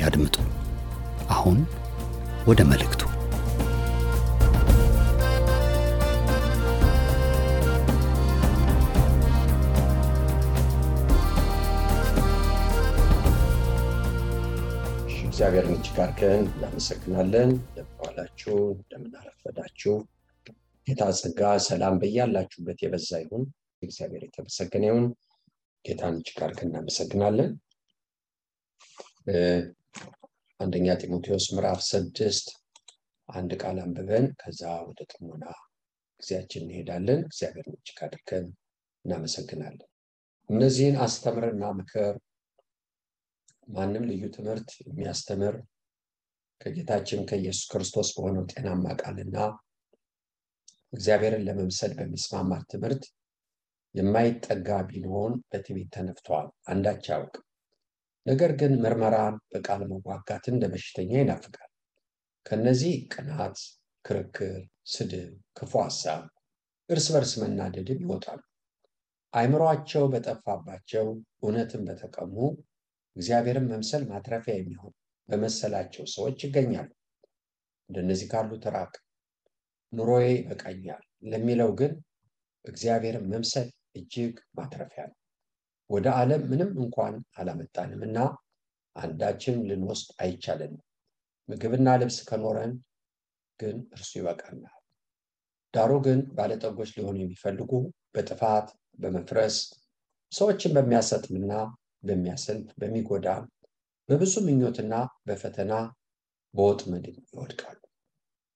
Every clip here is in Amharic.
ያድምጡ። አሁን ወደ መልእክቱ። እግዚአብሔርን እጅግ አድርገን እናመሰግናለን። እንደምዋላችሁ፣ እንደምናረፈዳችሁ ጌታ ጸጋ፣ ሰላም በያላችሁበት የበዛ ይሁን። እግዚአብሔር የተመሰገነ ይሁን። ጌታን እጅግ አድርገን እናመሰግናለን። አንደኛ ጢሞቴዎስ ምዕራፍ ስድስት አንድ ቃል አንብበን ከዛ ወደ ጥሞና ጊዜያችን እንሄዳለን። እግዚአብሔርን እጅግ አድርገን እናመሰግናለን። እነዚህን አስተምርና ምክር ማንም ልዩ ትምህርት የሚያስተምር ከጌታችን ከኢየሱስ ክርስቶስ በሆነው ጤናማ ቃልና እግዚአብሔርን ለመምሰል በሚስማማ ትምህርት የማይጠጋ ቢሆን በትዕቢት ተነፍተዋል፣ አንዳች አያውቅም። ነገር ግን ምርመራን በቃል መዋጋትን እንደ በሽተኛ ይናፍቃል። ከነዚህ ቅናት፣ ክርክር፣ ስድብ፣ ክፉ ሐሳብ፣ እርስ በርስ መናደድም ይወጣሉ። አእምሯቸው በጠፋባቸው እውነትን በተቀሙ እግዚአብሔርን መምሰል ማትረፊያ የሚሆን በመሰላቸው ሰዎች ይገኛሉ። እንደነዚህ ካሉት ራቅ። ኑሮዬ ይበቃኛል ለሚለው ግን እግዚአብሔርን መምሰል እጅግ ማትረፊያ ነው። ወደ ዓለም ምንም እንኳን አላመጣንም እና አንዳችን ልንወስድ አይቻለንም። ምግብና ልብስ ከኖረን ግን እርሱ ይበቃናል። ዳሩ ግን ባለጠጎች ሊሆኑ የሚፈልጉ በጥፋት በመፍረስ ሰዎችን በሚያሰጥምና በሚያሰልፍ በሚጎዳ በብዙ ምኞትና በፈተና በወጥመድ ይወድቃሉ።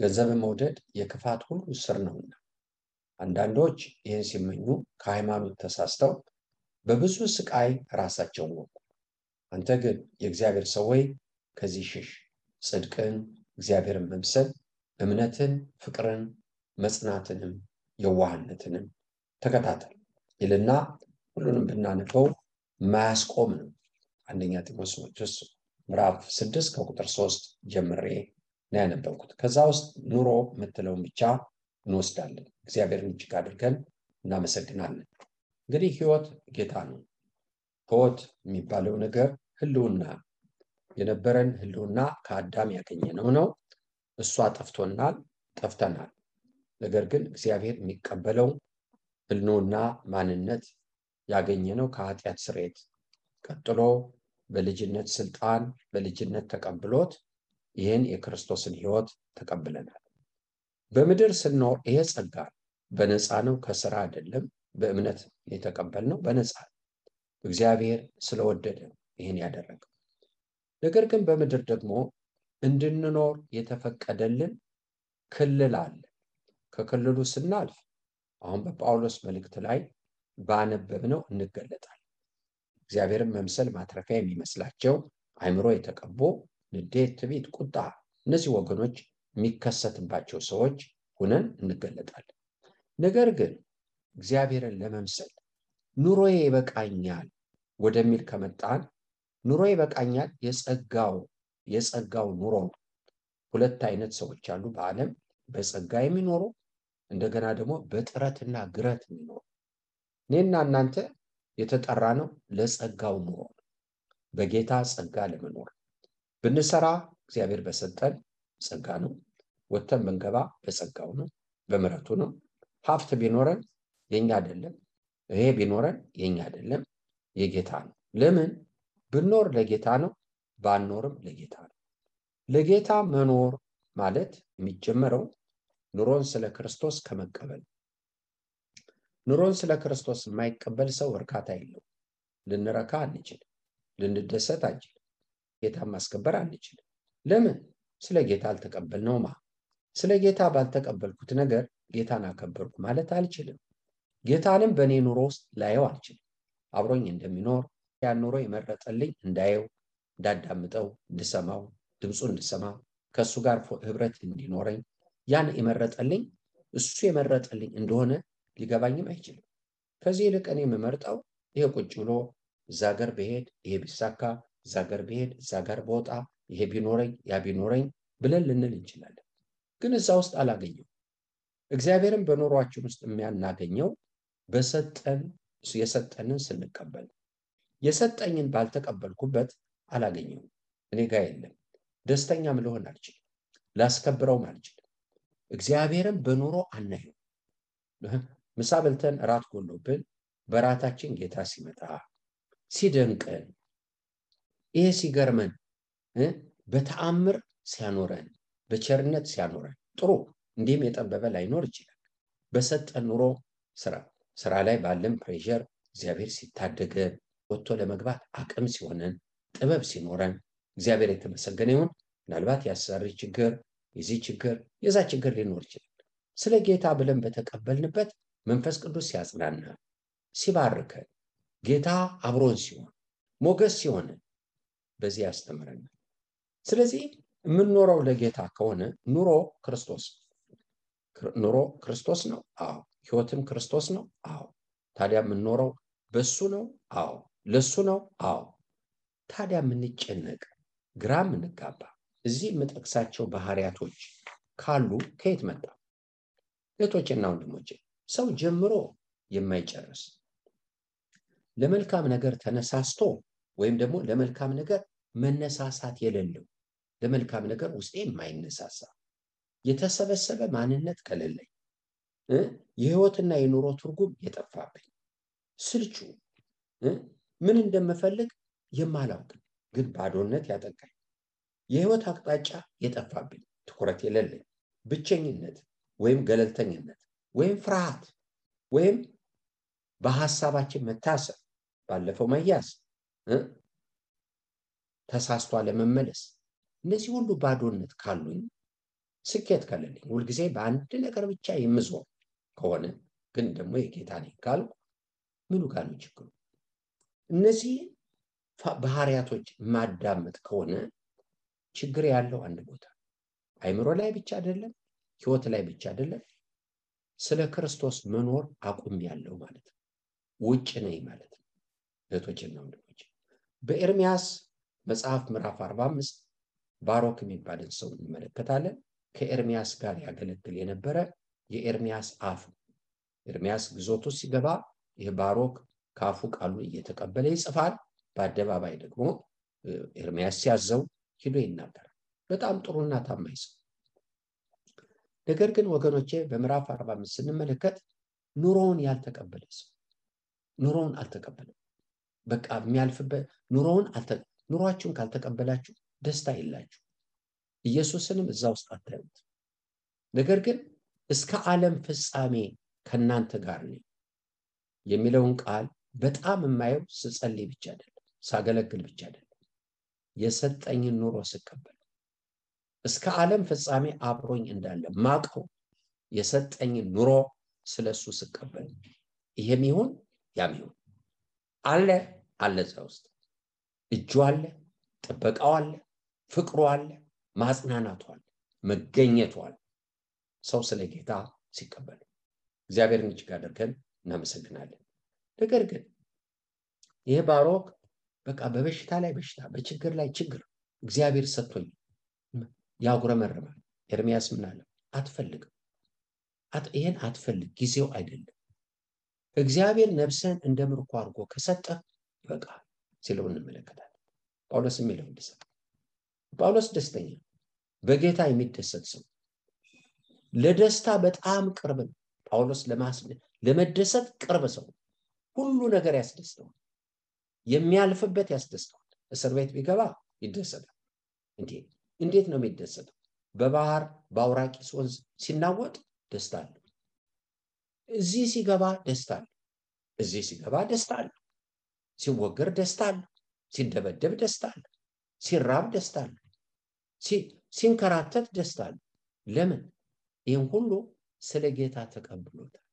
ገንዘብን መውደድ የክፋት ሁሉ ስር ነውና አንዳንዶች ይህን ሲመኙ ከሃይማኖት ተሳስተው በብዙ ስቃይ ራሳቸውን ወቁ። አንተ ግን የእግዚአብሔር ሰው ሆይ ከዚህ ሽሽ። ጽድቅን፣ እግዚአብሔርን መምሰል፣ እምነትን፣ ፍቅርን፣ መጽናትንም የዋህነትንም ተከታተል ይልና ሁሉንም ብናነበው ማያስቆም ነው። አንደኛ ጢሞቴዎስ ምዕራፍ ስድስት ከቁጥር ሶስት ጀምሬ ነው ያነበብኩት። ከዛ ውስጥ ኑሮ የምትለውን ብቻ እንወስዳለን። እግዚአብሔርን እጅግ አድርገን እናመሰግናለን። እንግዲህ ህይወት ጌታ ነው። ህይወት የሚባለው ነገር ህልውና የነበረን ህልውና ከአዳም ያገኘነው ነው። እሷ ጠፍቶናል፣ ጠፍተናል። ነገር ግን እግዚአብሔር የሚቀበለው ህልውና ማንነት ያገኘነው ከኃጢአት ስርየት ቀጥሎ በልጅነት ስልጣን በልጅነት ተቀብሎት ይህን የክርስቶስን ህይወት ተቀብለናል። በምድር ስንኖር ይሄ ጸጋ በነፃ ነው፣ ከስራ አይደለም። በእምነት የተቀበልነው በነፃ እግዚአብሔር ስለወደደ ይህን ያደረገው። ነገር ግን በምድር ደግሞ እንድንኖር የተፈቀደልን ክልል አለ። ከክልሉ ስናልፍ አሁን በጳውሎስ መልእክት ላይ ባነበብነው እንገለጣል። እግዚአብሔርን መምሰል ማትረፊያ የሚመስላቸው አእምሮ የተቀቦ ንዴት፣ ትዕቢት፣ ቁጣ እነዚህ ወገኖች የሚከሰትባቸው ሰዎች ሁነን እንገለጣለን። ነገር ግን እግዚአብሔርን ለመምሰል ኑሮዬ ይበቃኛል ወደሚል ከመጣን ኑሮ ይበቃኛል የጸጋው የጸጋው ኑሮ ሁለት አይነት ሰዎች አሉ በዓለም በጸጋ የሚኖሩ እንደገና ደግሞ በጥረትና ግረት የሚኖሩ እኔና እናንተ የተጠራ ነው ለጸጋው ኑሮ በጌታ ጸጋ ለመኖር ብንሰራ እግዚአብሔር በሰጠን ጸጋ ነው። ወጥተን ብንገባ በጸጋው ነው፣ በምሕረቱ ነው። ሀብት ቢኖረን የኛ አይደለም። ይሄ ቢኖረን የኛ አይደለም፣ የጌታ ነው። ለምን ብኖር ለጌታ ነው፣ ባንኖርም ለጌታ ነው። ለጌታ መኖር ማለት የሚጀመረው ኑሮን ስለ ክርስቶስ ከመቀበል ኑሮን ስለ ክርስቶስ የማይቀበል ሰው እርካታ የለው። ልንረካ አንችልም። ልንደሰት አንችልም። ጌታን ማስከበር አንችልም። ለምን? ስለ ጌታ አልተቀበልነውማ። ስለ ጌታ ባልተቀበልኩት ነገር ጌታን አከበርኩ ማለት አልችልም። ጌታንም በእኔ ኑሮ ውስጥ ላየው አልችልም። አብሮኝ እንደሚኖር ያን ኑሮ የመረጠልኝ እንዳየው፣ እንዳዳምጠው፣ እንድሰማው፣ ድምፁ እንድሰማ፣ ከእሱ ጋር ህብረት እንዲኖረኝ ያን የመረጠልኝ እሱ የመረጠልኝ እንደሆነ ሊገባኝም አይችልም። ከዚህ ይልቅ እኔ የምመርጠው ይሄ ቁጭ ብሎ እዛ ጋር ብሄድ ይሄ ቢሳካ፣ እዛ ጋር ብሄድ እዛ ጋር በወጣ ይሄ ቢኖረኝ ያ ቢኖረኝ ብለን ልንል እንችላለን። ግን እዛ ውስጥ አላገኘው። እግዚአብሔርን በኑሯችን ውስጥ የሚያናገኘው በሰጠን የሰጠንን ስንቀበል የሰጠኝን ባልተቀበልኩበት አላገኘውም። እኔ ጋር የለም። ደስተኛም ልሆን አልችልም። ላስከብረውም አልችልም። እግዚአብሔርን በኑሮ አናየው። ምሳ በልተን እራት ጎሎብን በራታችን ጌታ ሲመጣ ሲደንቀን፣ ይሄ ሲገርመን፣ በተአምር ሲያኖረን፣ በቸርነት ሲያኖረን ጥሩ እንዲህም የጠበበ ላይኖር ይችላል። በሰጠን ኑሮ ስራ ስራ ላይ ባለን ፕሬዠር እግዚአብሔር ሲታደገን ወጥቶ ለመግባት አቅም ሲሆነን ጥበብ ሲኖረን እግዚአብሔር የተመሰገነ ይሁን። ምናልባት የአሰሪ ችግር የዚህ ችግር የዛ ችግር ሊኖር ይችላል። ስለ ጌታ ብለን በተቀበልንበት መንፈስ ቅዱስ ሲያጽናናን ሲባርከን ጌታ አብሮን ሲሆን ሞገስ ሲሆንን በዚህ ያስተምረናል። ስለዚህ የምንኖረው ለጌታ ከሆነ ኑሮ ክርስቶስ ኑሮ ክርስቶስ ነው። አዎ። ህይወትም ክርስቶስ ነው። አዎ። ታዲያ የምንኖረው በሱ ነው። አዎ። ለሱ ነው። አዎ። ታዲያ የምንጨነቅ ግራ የምንጋባ እዚህ የምጠቅሳቸው ባህሪያቶች ካሉ ከየት መጣ? እህቶችና ወንድሞቼ ሰው ጀምሮ የማይጨርስ ለመልካም ነገር ተነሳስቶ ወይም ደግሞ ለመልካም ነገር መነሳሳት የሌለው ለመልካም ነገር ውስጤ የማይነሳሳ የተሰበሰበ ማንነት ከሌለኝ የህይወትና የኑሮ ትርጉም የጠፋብኝ። ስልቹ ምን እንደምፈልግ የማላውቅ ግን ባዶነት ያጠቃኝ። የህይወት አቅጣጫ የጠፋብኝ። ትኩረት የሌለኝ። ብቸኝነት ወይም ገለልተኝነት ወይም ፍርሃት ወይም በሀሳባችን መታሰር ባለፈው መያዝ ተሳስቶ አለመመለስ እነዚህ ሁሉ ባዶነት ካሉኝ ስኬት ከሌለኝ ሁልጊዜ በአንድ ነገር ብቻ የምዞር ከሆነ ግን ደግሞ የጌታ ነኝ ካልኩ ምኑ ጋር ነው ችግሩ? እነዚህ ባህሪያቶች ማዳመጥ ከሆነ ችግር ያለው አንድ ቦታ አይምሮ ላይ ብቻ አይደለም፣ ህይወት ላይ ብቻ አይደለም። ስለ ክርስቶስ መኖር አቁም ያለው ማለት ነው። ውጭ ነኝ ማለት ነው። እህቶችና ወንድሞች በኤርሚያስ መጽሐፍ ምዕራፍ 45 ባሮክ የሚባልን ሰው እንመለከታለን። ከኤርሚያስ ጋር ያገለግል የነበረ የኤርሚያስ አፍ ኤርሚያስ ግዞቱ ሲገባ ይህ ባሮክ ከአፉ ቃሉን እየተቀበለ ይጽፋል። በአደባባይ ደግሞ ኤርሚያስ ሲያዘው ሂዶ ይናገራል። በጣም ጥሩና ታማኝ ሰው። ነገር ግን ወገኖቼ በምዕራፍ 45 ስንመለከት ኑሮውን ያልተቀበለ ሰው ኑሮውን አልተቀበለም። በቃ የሚያልፍበት ኑሮውን ኑሯችሁን ካልተቀበላችሁ ደስታ የላችሁ። ኢየሱስንም እዛ ውስጥ አታዩት። ነገር ግን እስከ ዓለም ፍጻሜ ከእናንተ ጋር ነኝ የሚለውን ቃል በጣም የማየው ስጸልይ ብቻ አይደለም፣ ሳገለግል ብቻ አይደለም፣ የሰጠኝን ኑሮ ስቀበል እስከ ዓለም ፍጻሜ አብሮኝ እንዳለ ማቀው የሰጠኝን ኑሮ ስለሱ ስቀበል። ይሄም ይሁን ያም ይሁን አለ አለ እዛ ውስጥ። እጁ አለ፣ ጥበቃው አለ፣ ፍቅሩ አለ፣ ማጽናናቱ አለ፣ መገኘቱ አለ። ሰው ስለ ጌታ ሲቀበል እግዚአብሔርን እጅግ አድርገን እናመሰግናለን። ነገር ግን ይህ ባሮክ በቃ በበሽታ ላይ በሽታ፣ በችግር ላይ ችግር እግዚአብሔር ሰጥቶኝ ያጉረመርማል። ኤርሚያስ ምን? አትፈልግም፣ ይህን አትፈልግ፣ ጊዜው አይደለም። እግዚአብሔር ነፍስህን እንደ ምርኮ አድርጎ ከሰጠህ ይበቃል ሲለው እንመለከታለን። ጳውሎስ የሚለው እንደሰ ጳውሎስ ደስተኛ በጌታ የሚደሰት ሰው ለደስታ በጣም ቅርብ ነው። ጳውሎስ ለመደሰት ቅርብ ሰው ሁሉ ነገር ያስደስተዋል። የሚያልፍበት ያስደስተዋል። እስር ቤት ቢገባ ይደሰታል። እንዴ እንዴት ነው የሚደሰተው? በባህር በአውራቂስ ወንዝ ሲናወጥ ደስታ አለው። እዚህ ሲገባ ደስታ አለው። እዚህ ሲገባ ደስታ አለው። ሲወገር ደስታ አለው። ሲደበደብ ደስታ አለው። ሲራብ ደስታ አለው። ሲንከራተት ደስታ አለው። ለምን? ይህም ሁሉ ስለ ጌታ ተቀብሎታል።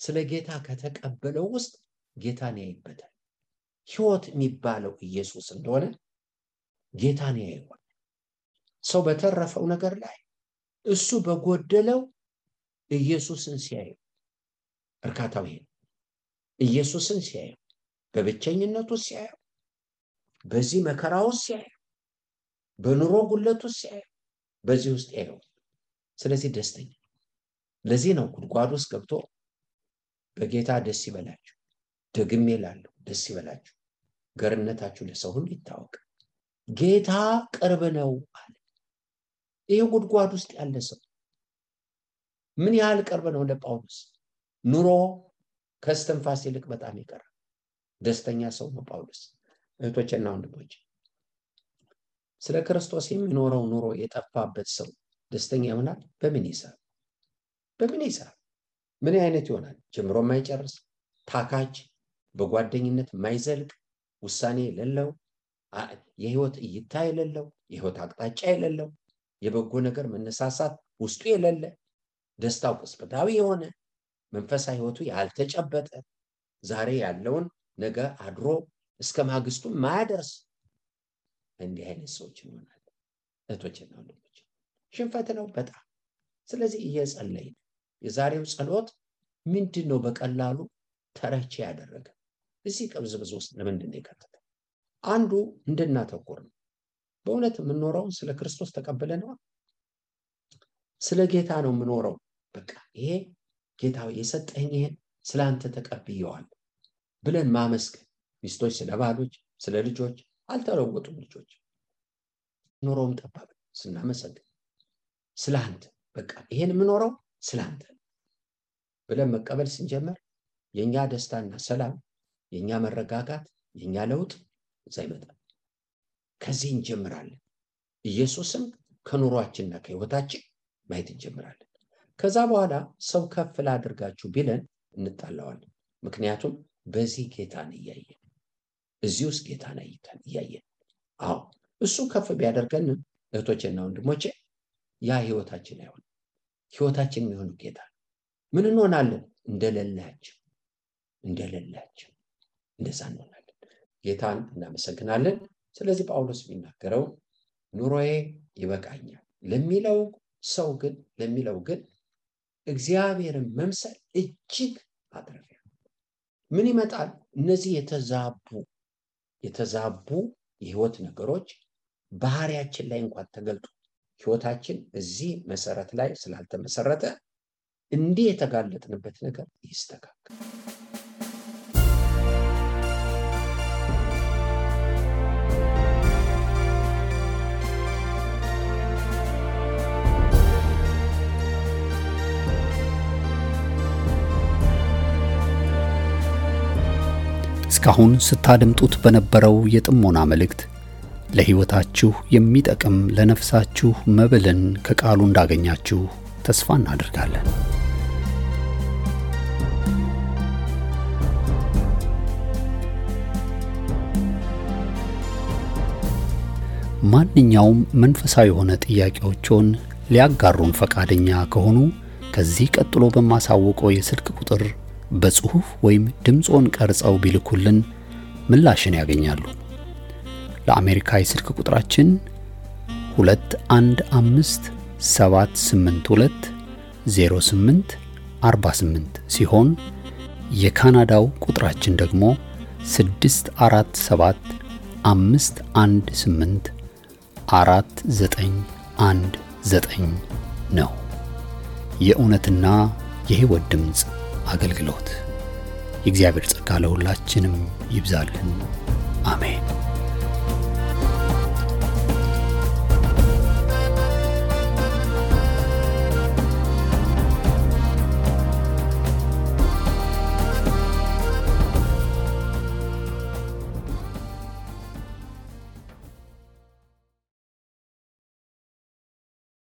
ስለ ጌታ ከተቀበለው ውስጥ ጌታን ያይበታል። ሕይወት የሚባለው ኢየሱስ እንደሆነ ጌታን ያየዋል። ሰው በተረፈው ነገር ላይ እሱ በጎደለው ኢየሱስን ሲያየው እርካታው ይሄ ኢየሱስን ሲያየው በብቸኝነቱ ሲያየው በዚህ መከራ ውስጥ ሲያየው በኑሮ ጉለት ውስጥ ሲያየው በዚህ ውስጥ ያየው። ስለዚህ ደስተኛ ለዚህ ነው ጉድጓድ ውስጥ ገብቶ በጌታ ደስ ይበላችሁ፣ ደግሜ እላለሁ ደስ ይበላችሁ፣ ገርነታችሁ ለሰው ሁሉ ይታወቅ፣ ጌታ ቅርብ ነው አለ። ይህ ጉድጓድ ውስጥ ያለ ሰው ምን ያህል ቅርብ ነው ለጳውሎስ? ኑሮ ከስትንፋስ ይልቅ በጣም ይቀራል። ደስተኛ ሰው ነው ጳውሎስ። እህቶችና ወንድሞች ስለ ክርስቶስ የሚኖረው ኑሮ የጠፋበት ሰው ደስተኛ ይሆናል? በምን ይሳብ? በምን ይሳብ? ምን አይነት ይሆናል? ጀምሮ የማይጨርስ ታካች፣ በጓደኝነት የማይዘልቅ ውሳኔ የሌለው የህይወት እይታ የሌለው የህይወት አቅጣጫ የሌለው የበጎ ነገር መነሳሳት ውስጡ የሌለ ደስታው ቅጽበታዊ የሆነ መንፈሳዊ ህይወቱ ያልተጨበጠ ዛሬ ያለውን ነገ አድሮ እስከ ማግስቱ ማያደርስ እንዲህ አይነት ሰዎች እንሆናለን። እህቶችና ሽንፈት ነው በጣም ስለዚህ እየጸለይ የዛሬው ጸሎት ምንድን ነው? በቀላሉ ተረቼ ያደረገ እዚህ ቅብዝብዝ ውስጥ ለምንድን የከተተ? አንዱ እንድናተኩር ነው። በእውነት የምንኖረውን ስለ ክርስቶስ ተቀብለነዋል። ስለ ጌታ ነው የምኖረው። በቃ ይሄ ጌታ የሰጠኝ ይሄን ስለ አንተ ተቀብየዋል ብለን ማመስገን። ሚስቶች ስለ ባሎች፣ ስለ ልጆች አልተለወጡም። ልጆች ኖረውም ጠባብ ስናመሰግን ስለ በቃ ይሄን የምኖረው ስለ ብለን መቀበል ስንጀምር የእኛ ደስታና ሰላም፣ የእኛ መረጋጋት፣ የእኛ ለውጥ እዛ ይመጣል። ከዚህ እንጀምራለን። ኢየሱስም ከኑሯችንና ከህይወታችን ማየት እንጀምራለን። ከዛ በኋላ ሰው ከፍ ላድርጋችሁ ቢለን እንጣላዋለን። ምክንያቱም በዚህ ጌታን እያየን እዚህ ውስጥ ጌታን እያየን አዎ እሱ ከፍ ቢያደርገንም እህቶቼና ወንድሞቼ ያ ህይወታችን አይሆን ህይወታችን የሚሆኑ ጌታ ምን እንሆናለን? እንደሌላቸው እንደሌላቸው እንደዛ እንሆናለን። ጌታን እናመሰግናለን። ስለዚህ ጳውሎስ የሚናገረው ኑሮዬ ይበቃኛል ለሚለው ሰው ግን ለሚለው ግን እግዚአብሔርን መምሰል እጅግ አትረፊያ ምን ይመጣል? እነዚህ የተዛቡ የተዛቡ የህይወት ነገሮች ባህሪያችን ላይ እንኳን ተገልጦ ህይወታችን እዚህ መሰረት ላይ ስላልተመሰረተ እንዲህ የተጋለጥንበት ነገር ይስተካከል። እስካሁን ስታደምጡት በነበረው የጥሞና መልእክት ለሕይወታችሁ የሚጠቅም ለነፍሳችሁ መብልን ከቃሉ እንዳገኛችሁ ተስፋ እናደርጋለን። ማንኛውም መንፈሳዊ የሆነ ጥያቄዎችን ሊያጋሩን ፈቃደኛ ከሆኑ ከዚህ ቀጥሎ በማሳወቀው የስልክ ቁጥር በጽሑፍ ወይም ድምፆን ቀርጸው ቢልኩልን ምላሽን ያገኛሉ። ለአሜሪካ የስልክ ቁጥራችን 2157820848 ሲሆን የካናዳው ቁጥራችን ደግሞ 647 ነው። የእውነትና የሕይወት ድምፅ አገልግሎት የእግዚአብሔር ጸጋ ለሁላችንም ይብዛልን። አሜን።